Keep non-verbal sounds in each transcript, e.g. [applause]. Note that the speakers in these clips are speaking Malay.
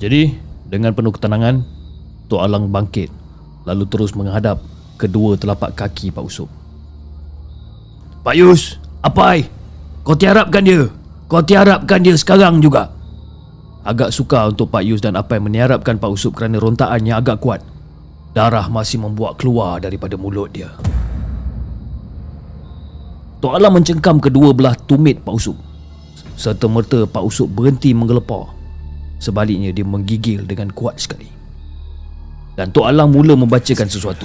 Jadi, dengan penuh ketenangan, Tok Alang bangkit lalu terus menghadap kedua telapak kaki Pak Usop. Pak Yus, apa? Kau tiarapkan dia. Kau tiarapkan dia sekarang juga. Agak suka untuk Pak Yus dan Apai meniarapkan Pak Usop kerana rontaan yang agak kuat. Darah masih membuat keluar daripada mulut dia. Tok Alam mencengkam kedua belah tumit Pak Usop. Serta merta Pak Usop berhenti menggelepar. Sebaliknya dia menggigil dengan kuat sekali. Dan Tok Alang mula membacakan sesuatu.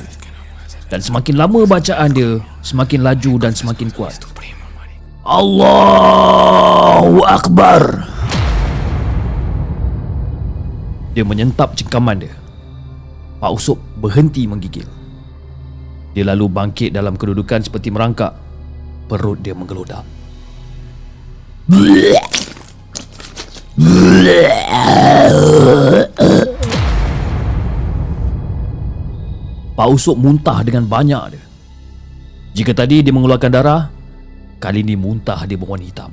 Dan semakin lama bacaan dia, semakin laju dan semakin kuat. Allahu Akbar. Dia menyentap cengkaman dia. Pak Usop berhenti menggigil. Dia lalu bangkit dalam kedudukan seperti merangkak. Perut dia menggelodak. Pak Usop muntah dengan banyak dia. Jika tadi dia mengeluarkan darah, kali ini muntah dia berwarna hitam.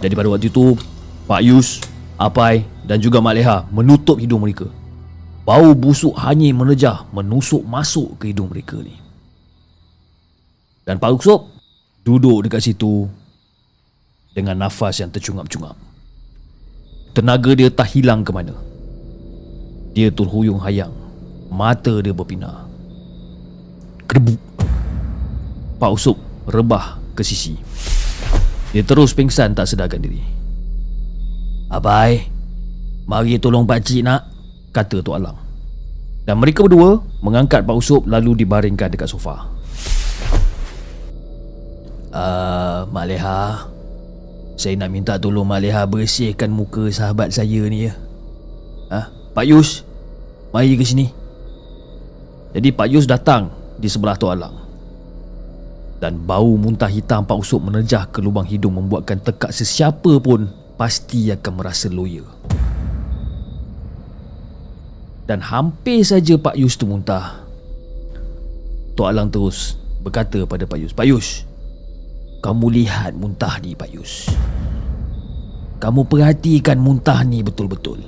Jadi pada waktu itu, Pak Yus, Apai dan juga Mak Leha menutup hidung mereka. Bau busuk hanyir menejah menusuk masuk ke hidung mereka ni. Dan Pak Usop duduk dekat situ dengan nafas yang tercungap-cungap. Tenaga dia tak hilang ke mana. Dia terhuyung hayang. Mata dia berpinar. Kedebuk. Pak Usop rebah ke sisi. Dia terus pingsan tak sedarkan diri. Abai, mari tolong pakcik nak, kata Tok Alang. Dan mereka berdua mengangkat Pak Usop lalu dibaringkan dekat sofa. Uh, Mak Leha, saya nak minta tolong Mak Leha bersihkan muka sahabat saya ni ya. Ha? Pak Yus, mari ke sini. Jadi Pak Yus datang di sebelah Tok Alang. Dan bau muntah hitam Pak Usop menejah ke lubang hidung membuatkan tekak sesiapa pun pasti akan merasa loya. Dan hampir saja Pak Yus tu muntah. Tok Alang terus berkata pada Pak Yus, Pak Yus, kamu lihat muntah ni Pak Yus. Kamu perhatikan muntah ni betul-betul.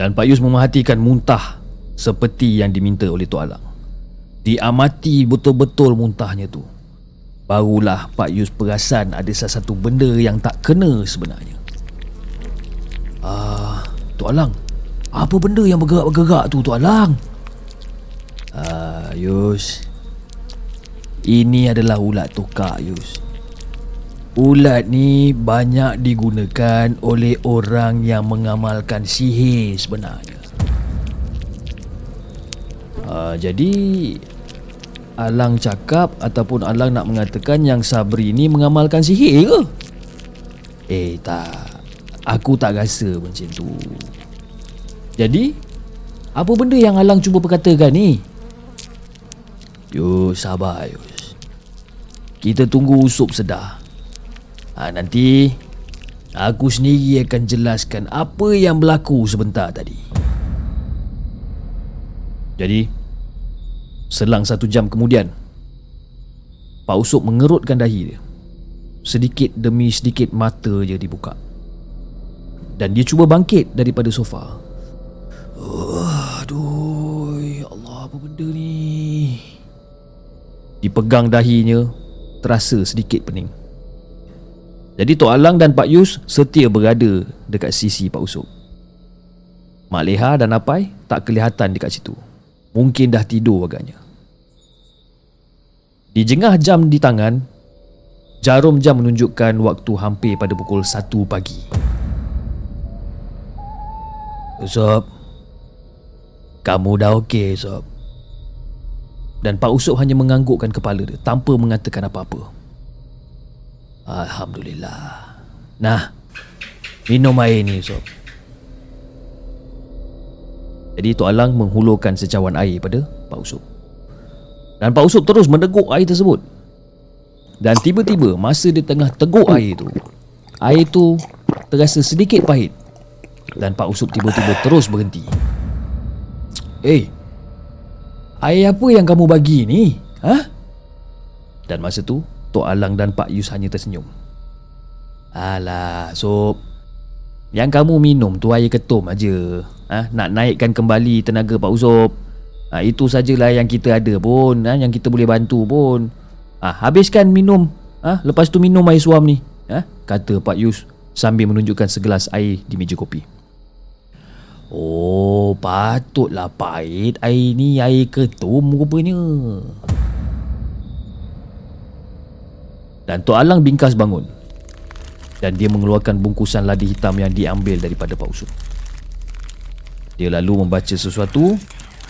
Dan Pak Yus memerhatikan muntah seperti yang diminta oleh Tok Alang. Diamati betul-betul muntahnya tu. Barulah Pak Yus perasan ada sesuatu benda yang tak kena sebenarnya. Ah Tok Alang apa benda yang bergerak-bergerak tu Tok Alang? Ah Yus ini adalah ulat tukar Yus Ulat ni banyak digunakan oleh orang yang mengamalkan sihir sebenarnya. Uh, jadi Alang cakap ataupun Alang nak mengatakan yang Sabri ni mengamalkan sihir ke? Eh tak. Aku tak rasa macam tu. Jadi, apa benda yang Alang cuba perkatakan ni? Yus, sabar Yus. Kita tunggu Usup sedar. Ha, nanti, aku sendiri akan jelaskan apa yang berlaku sebentar tadi. Jadi, Selang satu jam kemudian Pak Usop mengerutkan dahi dia. Sedikit demi sedikit mata je dibuka. Dan dia cuba bangkit daripada sofa. Aduh Ya Allah apa benda ni? Dipegang dahinya Terasa sedikit pening Jadi Tok Alang dan Pak Yus Setia berada dekat sisi Pak Usop Mak Leha dan Apai tak kelihatan dekat situ Mungkin dah tidur agaknya. Di jengah jam di tangan, jarum jam menunjukkan waktu hampir pada pukul 1 pagi. Usop, kamu dah okey, Usop. Dan Pak Usop hanya menganggukkan kepala dia tanpa mengatakan apa-apa. Alhamdulillah. Nah, minum air ni, Usop. Jadi Tok Alang menghulurkan secawan air pada Pak Usop. Dan Pak Usop terus meneguk air tersebut. Dan tiba-tiba masa dia tengah teguk air tu, air tu terasa sedikit pahit. Dan Pak Usop tiba-tiba terus berhenti. Eh, hey, Air apa yang kamu bagi ni? Ha? Dan masa tu, Tok Alang dan Pak Yus hanya tersenyum. Alah, Sob. Yang kamu minum tu air ketum aja. Ha? Nak naikkan kembali tenaga Pak Usop. Ha, itu sajalah yang kita ada pun. Ha? Yang kita boleh bantu pun. Ha, habiskan minum. Ha? Lepas tu minum air suam ni. Ha? Kata Pak Yus sambil menunjukkan segelas air di meja kopi. Oh, patutlah pahit air ni air ketum rupanya. Dan Tok Alang bingkas bangun dan dia mengeluarkan bungkusan ladi hitam yang diambil daripada Pak Usut. Dia lalu membaca sesuatu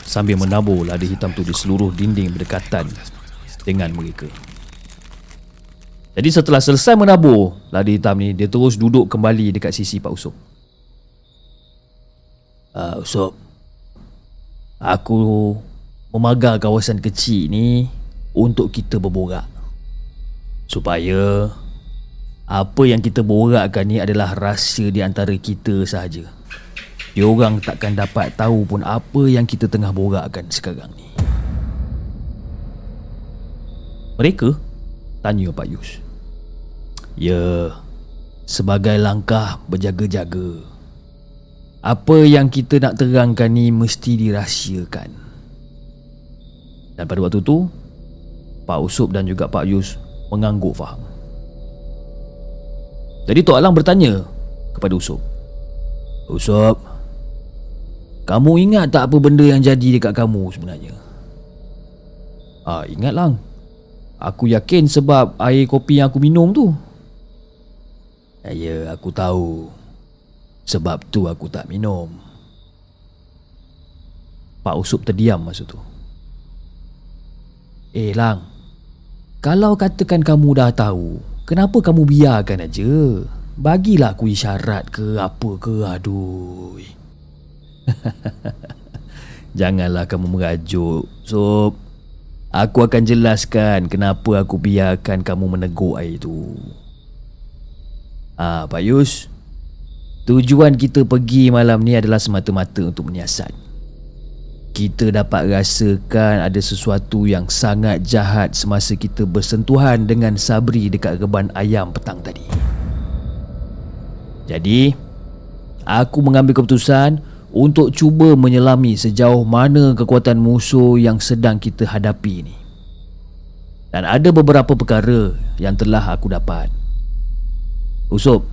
sambil menabur ladi hitam tu di seluruh dinding berdekatan dengan mereka. Jadi setelah selesai menabur ladi hitam ni, dia terus duduk kembali dekat sisi Pak Usop. Uh, Usop, aku memagar kawasan kecil ni untuk kita berborak. Supaya apa yang kita borakkan ni adalah rahsia di antara kita sahaja. Diorang takkan dapat tahu pun apa yang kita tengah borakkan sekarang ni. Mereka tanya Pak Yus. Ya, sebagai langkah berjaga-jaga. Apa yang kita nak terangkan ni mesti dirahsiakan. Dan pada waktu tu, Pak Usop dan juga Pak Yus mengangguk faham. Jadi Tok Alang bertanya kepada Usop. Usop, kamu ingat tak apa benda yang jadi dekat kamu sebenarnya? Ah, ingat lang. Aku yakin sebab air kopi yang aku minum tu. Ya, aku tahu. Sebab tu aku tak minum. Pak Usop terdiam masa tu. Eh, Lang. Kalau katakan kamu dah tahu, Kenapa kamu biarkan aja? Bagilah aku isyarat ke apa ke aduh. [laughs] Janganlah kamu merajuk. So, aku akan jelaskan kenapa aku biarkan kamu meneguk air itu. Ah, Pak Yus. Tujuan kita pergi malam ni adalah semata-mata untuk menyiasat kita dapat rasakan ada sesuatu yang sangat jahat semasa kita bersentuhan dengan Sabri dekat reban ayam petang tadi. Jadi, aku mengambil keputusan untuk cuba menyelami sejauh mana kekuatan musuh yang sedang kita hadapi ini. Dan ada beberapa perkara yang telah aku dapat. Usop,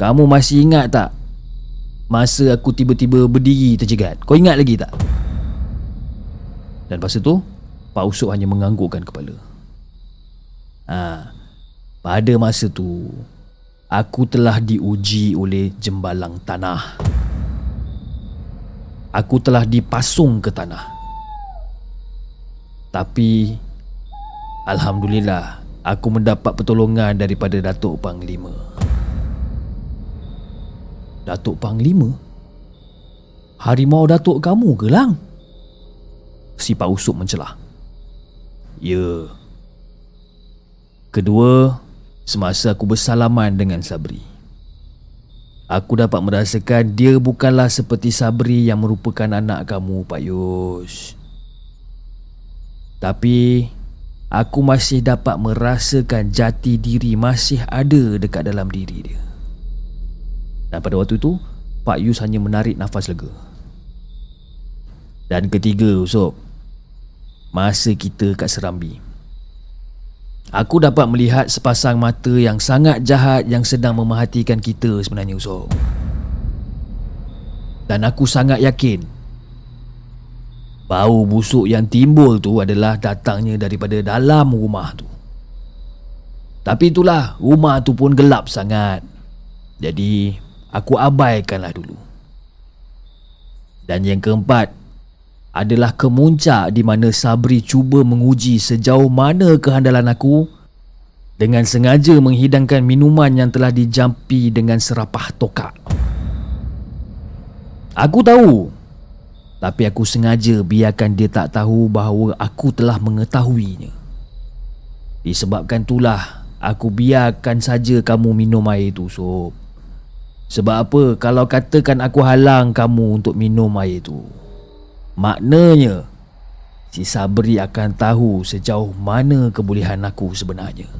kamu masih ingat tak Masa aku tiba-tiba berdiri terjegat? Kau ingat lagi tak? Dan lepas itu Pak Usuk hanya menganggukkan kepala. Ha, Pada masa tu Aku telah diuji oleh jembalang tanah. Aku telah dipasung ke tanah. Tapi Alhamdulillah Aku mendapat pertolongan daripada Datuk Panglima Datuk Panglima? Harimau Datuk kamu ke lang? Si Pak Usuk mencelah. Ya. Kedua, semasa aku bersalaman dengan Sabri. Aku dapat merasakan dia bukanlah seperti Sabri yang merupakan anak kamu, Pak Yus. Tapi, aku masih dapat merasakan jati diri masih ada dekat dalam diri dia. Dan pada waktu itu Pak Yus hanya menarik nafas lega. Dan ketiga Usop Masa kita kat Serambi. Aku dapat melihat sepasang mata yang sangat jahat yang sedang memerhatikan kita sebenarnya Usop. Dan aku sangat yakin Bau busuk yang timbul tu adalah datangnya daripada dalam rumah tu. Tapi itulah rumah tu pun gelap sangat. Jadi aku abaikanlah dulu. Dan yang keempat adalah kemuncak di mana Sabri cuba menguji sejauh mana kehandalan aku dengan sengaja menghidangkan minuman yang telah dijampi dengan serapah tokak. Aku tahu tapi aku sengaja biarkan dia tak tahu bahawa aku telah mengetahuinya. Disebabkan itulah aku biarkan saja kamu minum air itu, Sob. Sebab apa kalau katakan aku halang kamu untuk minum air tu? Maknanya si Sabri akan tahu sejauh mana kebolehan aku sebenarnya.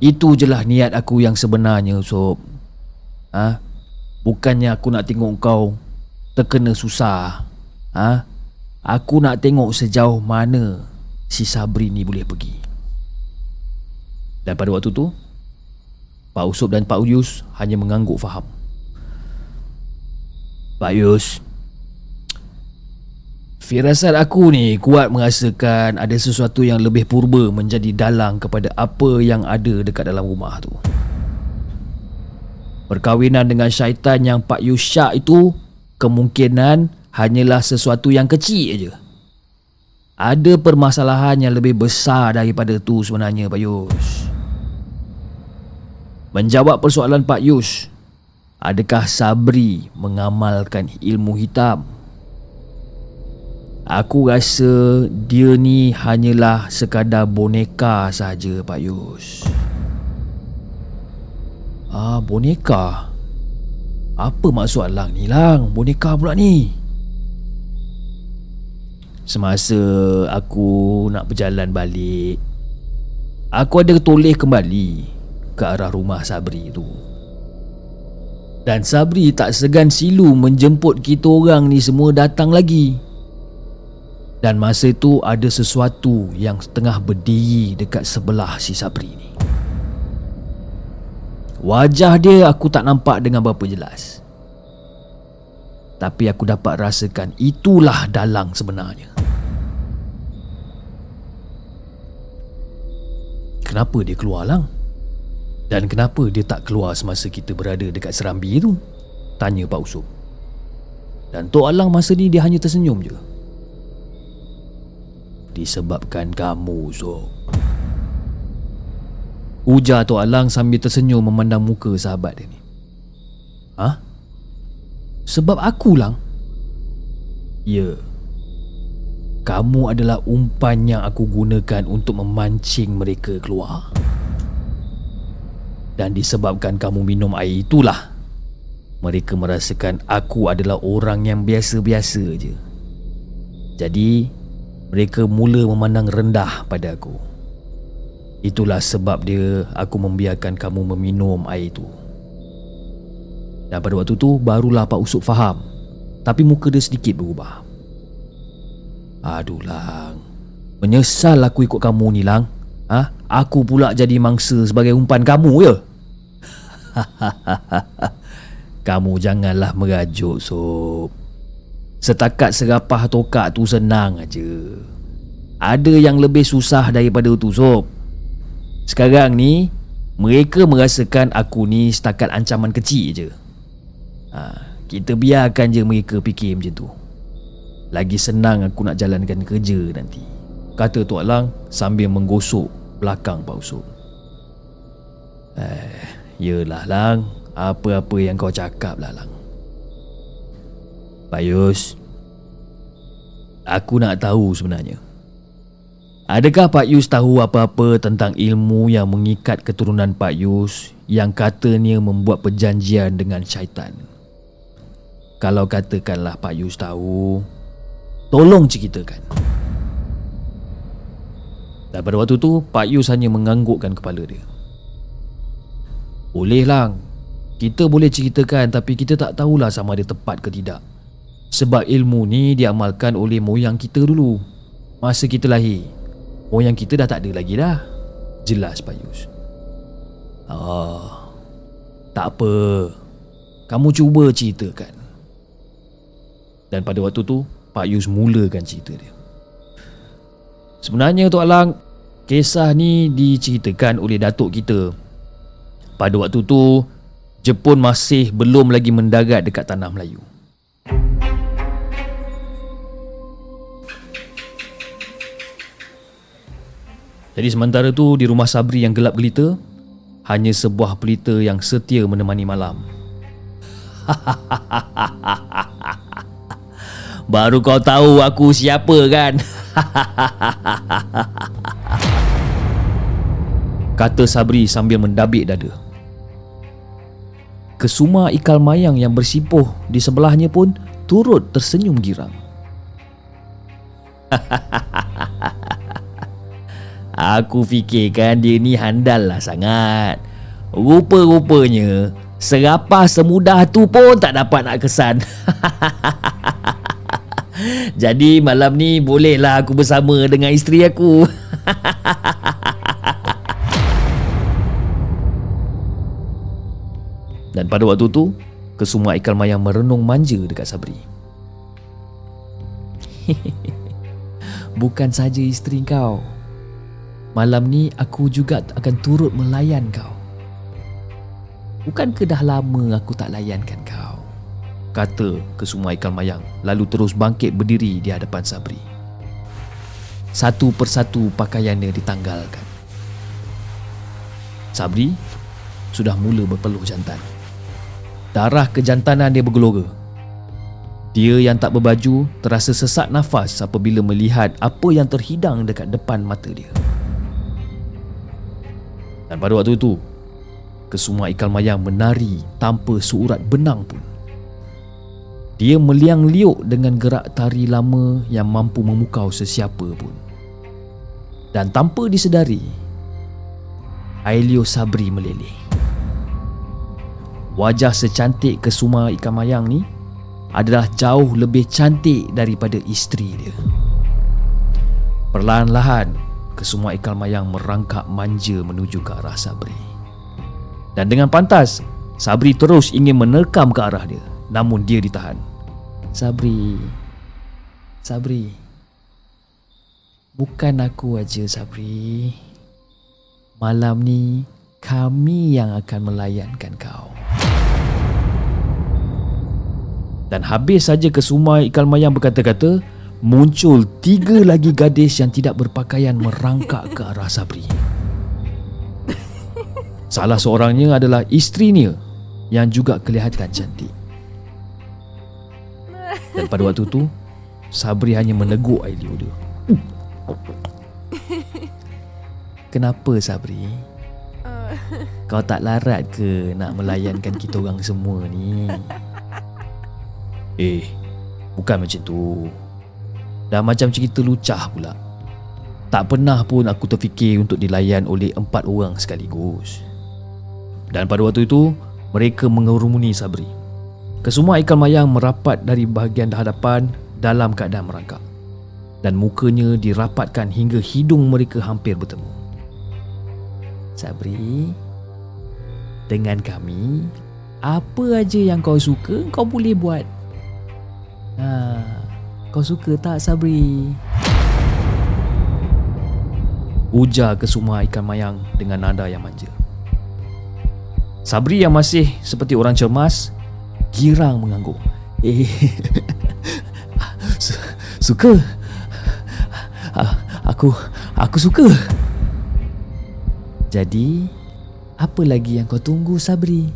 Itu jelah niat aku yang sebenarnya, Sob. Ha? Bukannya aku nak tengok kau terkena susah. Ha? Aku nak tengok sejauh mana si Sabri ni boleh pergi. Dan pada waktu tu, Pak Usop dan Pak Uyus hanya mengangguk faham. Pak Uyus, Firasat aku ni kuat merasakan ada sesuatu yang lebih purba menjadi dalang kepada apa yang ada dekat dalam rumah tu. Perkahwinan dengan syaitan yang Pak Yusyak itu kemungkinan hanyalah sesuatu yang kecil aja. Ada permasalahan yang lebih besar daripada tu sebenarnya Pak Yus. Menjawab persoalan Pak Yus, adakah Sabri mengamalkan ilmu hitam? Aku rasa dia ni hanyalah sekadar boneka saja Pak Yus. Ah, boneka? Apa maksud Lang ni Lang? Boneka pula ni? Semasa aku nak berjalan balik, aku ada toleh kembali ke arah rumah Sabri tu. Dan Sabri tak segan silu menjemput kita orang ni semua datang lagi. Dan masa itu ada sesuatu yang tengah berdiri dekat sebelah si Sabri ni. Wajah dia aku tak nampak dengan berapa jelas. Tapi aku dapat rasakan itulah dalang sebenarnya. Kenapa dia keluar lang? Dan kenapa dia tak keluar semasa kita berada dekat serambi tu? Tanya Pak Usop. Dan Tok Alang masa ni dia hanya tersenyum je disebabkan kamu so Ujar Tok Alang sambil tersenyum memandang muka sahabat dia ni Ha? Sebab aku lang? Ya Kamu adalah umpan yang aku gunakan untuk memancing mereka keluar Dan disebabkan kamu minum air itulah Mereka merasakan aku adalah orang yang biasa-biasa je Jadi mereka mula memandang rendah pada aku. Itulah sebab dia aku membiarkan kamu meminum air itu. Dan pada waktu tu barulah Pak Usuk faham. Tapi muka dia sedikit berubah. Aduh lang. Menyesal aku ikut kamu ni lang. Aku pula jadi mangsa sebagai umpan kamu ya? [laughs] kamu janganlah merajuk sob. Setakat serapah tokak tu senang aja. Ada yang lebih susah daripada tu sob. Sekarang ni mereka merasakan aku ni setakat ancaman kecil je. Ha, kita biarkan je mereka fikir macam tu. Lagi senang aku nak jalankan kerja nanti. Kata Tok Lang sambil menggosok belakang Pak Usop. Eh, yelah Lang, apa-apa yang kau cakap lah Lang. Pak Yus Aku nak tahu sebenarnya Adakah Pak Yus tahu apa-apa tentang ilmu yang mengikat keturunan Pak Yus Yang katanya membuat perjanjian dengan syaitan Kalau katakanlah Pak Yus tahu Tolong ceritakan Dan pada waktu tu Pak Yus hanya menganggukkan kepala dia. Boleh lang. Kita boleh ceritakan tapi kita tak tahulah sama ada tepat ke tidak. Sebab ilmu ni diamalkan oleh moyang kita dulu. Masa kita lahir Moyang kita dah tak ada lagi dah. Jelas Payus Ah, Tak apa. Kamu cuba ceritakan. Dan pada waktu tu Pak Yus mulakan cerita dia Sebenarnya Tok Alang Kisah ni diceritakan oleh datuk kita Pada waktu tu Jepun masih belum lagi mendarat dekat tanah Melayu Jadi sementara tu di rumah Sabri yang gelap gelita hanya sebuah pelita yang setia menemani malam. [laughs] Baru kau tahu aku siapa kan? [laughs] [laughs] Kata Sabri sambil mendabik dada. Kesuma ikal mayang yang bersipuh di sebelahnya pun turut tersenyum girang. [laughs] Aku fikirkan dia ni handal lah sangat Rupa-rupanya Serapah semudah tu pun tak dapat nak kesan [laughs] [laughs] Jadi malam ni bolehlah aku bersama dengan isteri aku. [laughs] Dan pada waktu tu Kesemua ikan mayang merenung manja dekat Sabri. [laughs] Bukan saja isteri kau Malam ni aku juga akan turut melayan kau. Bukankah dah lama aku tak layankan kau Kata kesemua ikan mayang Lalu terus bangkit berdiri di hadapan Sabri Satu persatu pakaiannya ditanggalkan Sabri sudah mula berpeluh jantan Darah kejantanan dia bergelora. Dia yang tak berbaju terasa sesak nafas apabila melihat apa yang terhidang dekat depan mata dia. Dan pada waktu itu, kesemua ikan mayang menari tanpa seurat benang pun. Dia meliang liuk dengan gerak tari lama yang mampu memukau sesiapa pun. Dan tanpa disedari, Ailio Sabri meleleh. Wajah secantik kesuma ikan mayang ni adalah jauh lebih cantik daripada isteri dia. Perlahan-lahan, kesuma ikan mayang merangkak manja menuju ke arah Sabri. Dan dengan pantas, Sabri terus ingin menerkam ke arah dia. Namun dia ditahan. Sabri. Sabri. Bukan aku aja Sabri. Malam ni kami yang akan melayankan kau. Dan habis saja kesumai ikan mayang berkata-kata, muncul tiga lagi gadis yang tidak berpakaian merangkak ke arah Sabri. Salah seorangnya adalah isterinya yang juga kelihatan cantik. Dan pada waktu itu, Sabri hanya meneguk Ailio dia. Kenapa Sabri? Kau tak larat ke nak melayankan kita orang semua ni? Eh, bukan macam tu. Dah macam cerita lucah pula. Tak pernah pun aku terfikir untuk dilayan oleh empat orang sekaligus. Dan pada waktu itu, mereka mengerumuni Sabri. Kesemua ikan mayang merapat dari bahagian hadapan dalam keadaan merangkak. Dan mukanya dirapatkan hingga hidung mereka hampir bertemu. Sabri, dengan kami, apa aja yang kau suka, kau boleh buat. Ha, kau suka tak Sabri? Ujar ke semua ikan mayang dengan nada yang manja. Sabri yang masih seperti orang cemas, girang mengangguk. Eh, suka. Aku, aku suka. Jadi, apa lagi yang kau tunggu Sabri?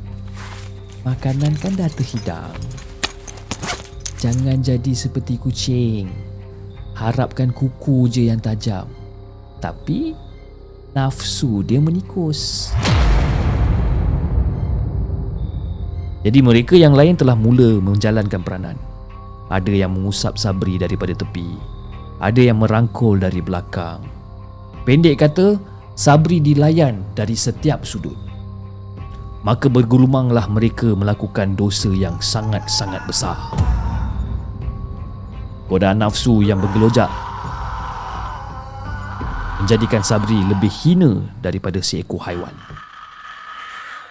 Makanan kan dah terhidang. Jangan jadi seperti kucing. Harapkan kuku je yang tajam. Tapi nafsu dia menikus. Jadi mereka yang lain telah mula menjalankan peranan. Ada yang mengusap Sabri daripada tepi. Ada yang merangkul dari belakang. Pendek kata, Sabri dilayan dari setiap sudut. Maka bergulumanglah mereka melakukan dosa yang sangat-sangat besar godaan nafsu yang bergelojak menjadikan Sabri lebih hina daripada seekor haiwan.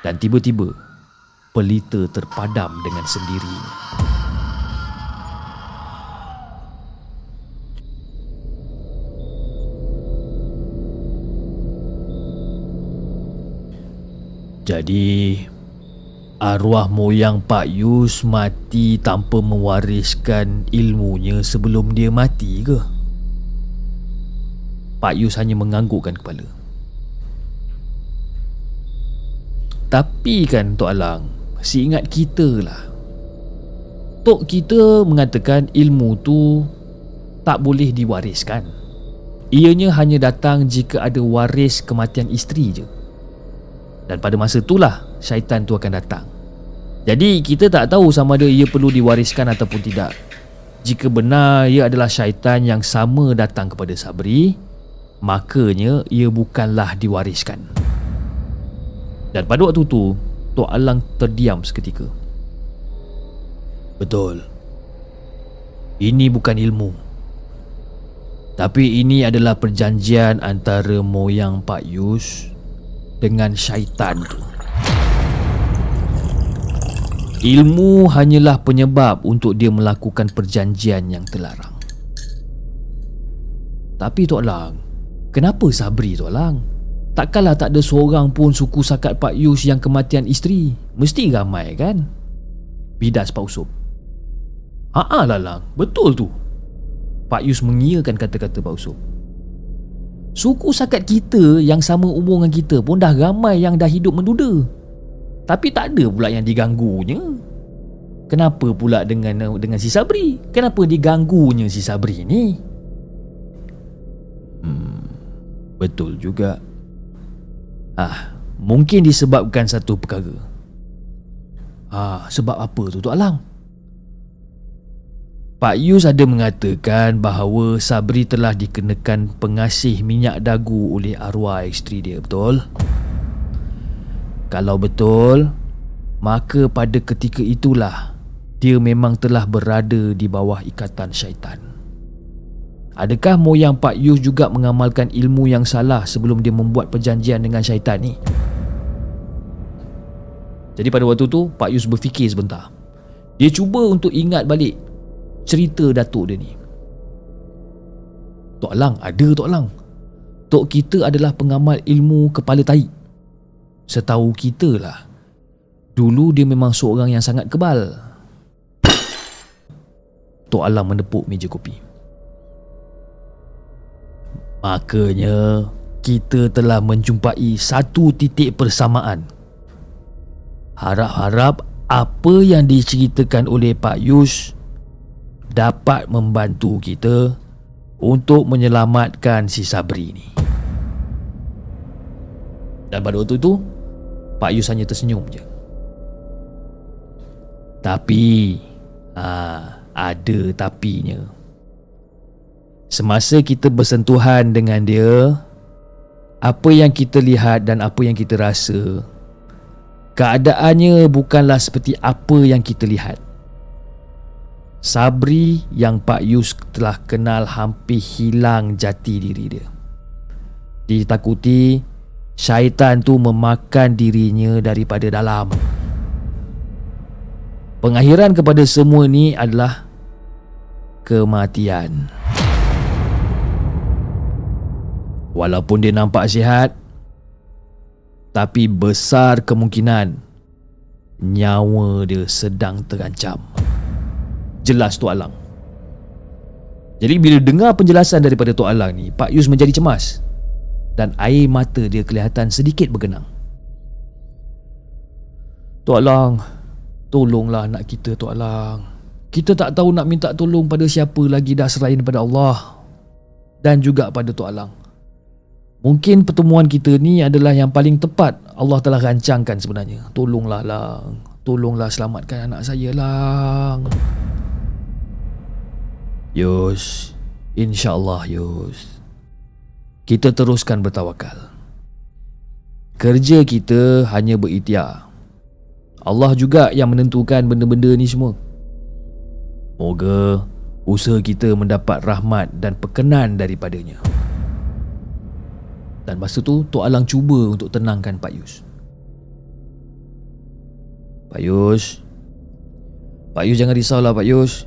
Dan tiba-tiba, pelita terpadam dengan sendiri. Jadi, arwah moyang Pak Yus mati tanpa mewariskan ilmunya sebelum dia mati ke? Pak Yus hanya menganggukkan kepala. Tapi kan Tok Alang, si ingat kita lah. Tok kita mengatakan ilmu tu tak boleh diwariskan. Ianya hanya datang jika ada waris kematian isteri je. Dan pada masa itulah syaitan tu akan datang. Jadi kita tak tahu sama ada ia perlu diwariskan ataupun tidak. jika benar ia adalah syaitan yang sama datang kepada Sabri, makanya ia bukanlah diwariskan. Dan pada waktu itu, Tok Alang terdiam seketika. Betul. Ini bukan ilmu. Tapi ini adalah perjanjian antara moyang Pak Yus dengan syaitan tu. Ilmu hanyalah penyebab untuk dia melakukan perjanjian yang terlarang. Tapi Tok Lang, kenapa Sabri Tok Lang? Takkanlah tak ada seorang pun suku sakat Pak Yus yang kematian isteri. Mesti ramai kan? Bidas Pak Usop. Haa lah Lang, betul tu. Pak Yus mengiyakan kata-kata Pak Usop. Suku sakat kita yang sama umur dengan kita pun dah ramai yang dah hidup menduda. Tapi tak ada pula yang diganggunya. Kenapa pula dengan dengan si Sabri? Kenapa diganggunya si Sabri ni? Hmm, betul juga. Ah, mungkin disebabkan satu perkara. Ah, sebab apa tu Tok Alang? Pak Yus ada mengatakan bahawa Sabri telah dikenakan pengasih minyak dagu oleh arwah isteri dia, betul? Kalau betul, maka pada ketika itulah dia memang telah berada di bawah ikatan syaitan. Adakah moyang Pak Yuh juga mengamalkan ilmu yang salah sebelum dia membuat perjanjian dengan syaitan ni? Jadi pada waktu tu, Pak Yus berfikir sebentar. Dia cuba untuk ingat balik cerita datuk dia ni. Tok Lang, ada Tok Lang. Tok kita adalah pengamal ilmu kepala taik. Setahu kita lah Dulu dia memang seorang yang sangat kebal Tok Alam menepuk meja kopi Makanya kita telah menjumpai satu titik persamaan Harap-harap apa yang diceritakan oleh Pak Yus dapat membantu kita untuk menyelamatkan si Sabri ni. Dan pada waktu itu, Pak Yus hanya tersenyum je. Tapi, ha, ada tapinya. Semasa kita bersentuhan dengan dia, apa yang kita lihat dan apa yang kita rasa, keadaannya bukanlah seperti apa yang kita lihat. Sabri yang Pak Yus telah kenal hampir hilang jati diri dia. Ditakuti syaitan tu memakan dirinya daripada dalam. Pengakhiran kepada semua ni adalah kematian. Walaupun dia nampak sihat, tapi besar kemungkinan nyawa dia sedang terancam. Jelas tu Alang. Jadi bila dengar penjelasan daripada Tok Alang ni, Pak Yus menjadi cemas dan air mata dia kelihatan sedikit bergenang. Tok Lang, tolonglah anak kita Tok Lang. Kita tak tahu nak minta tolong pada siapa lagi dah serahin pada Allah dan juga pada Tok Lang. Mungkin pertemuan kita ni adalah yang paling tepat Allah telah rancangkan sebenarnya. Tolonglah Lang. Tolonglah selamatkan anak saya Lang. Yus. InsyaAllah Yus kita teruskan bertawakal. Kerja kita hanya berikhtiar. Allah juga yang menentukan benda-benda ni semua. Moga usaha kita mendapat rahmat dan perkenan daripadanya. Dan masa tu Tok Alang cuba untuk tenangkan Pak Yus. Pak Yus. Pak Yus jangan risaulah Pak Yus.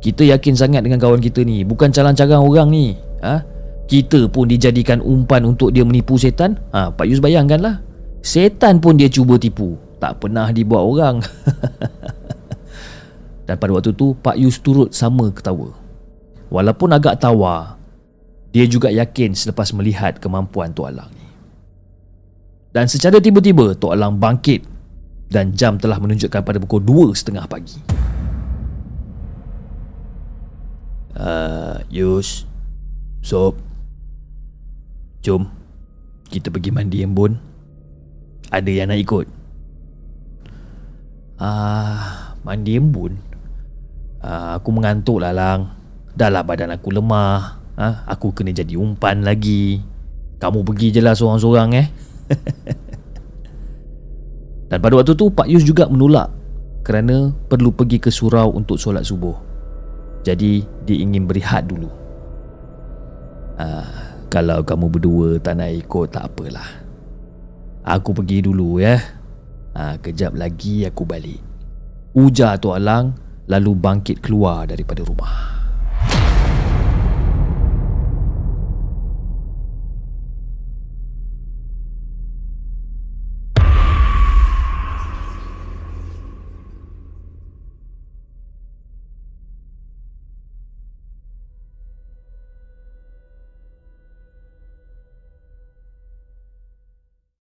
Kita yakin sangat dengan kawan kita ni, bukan calang-calang orang ni. Ha? kita pun dijadikan umpan untuk dia menipu setan ha, Pak Yus bayangkanlah setan pun dia cuba tipu tak pernah dibuat orang [laughs] dan pada waktu tu Pak Yus turut sama ketawa walaupun agak tawa dia juga yakin selepas melihat kemampuan Tok Alang ni. Dan secara tiba-tiba Tok Alang bangkit dan jam telah menunjukkan pada pukul 2.30 pagi. Uh, Yus Sob Jom Kita pergi mandi embun. Ada yang nak ikut? Ah, Mandi embun? Uh, Aku mengantuk lah Lang. Dah lah badan aku lemah ha? Aku kena jadi umpan lagi. Kamu pergi je lah seorang-seorang eh. [laughs] Dan pada waktu tu Pak Yus juga menolak Kerana perlu pergi ke surau untuk solat subuh. Jadi dia ingin berehat dulu. Uh, Kalau kamu berdua tak nak ikut tak apalah. Aku pergi dulu ya. Uh, Kejap lagi aku balik. Ujar tu Alang lalu bangkit keluar daripada rumah.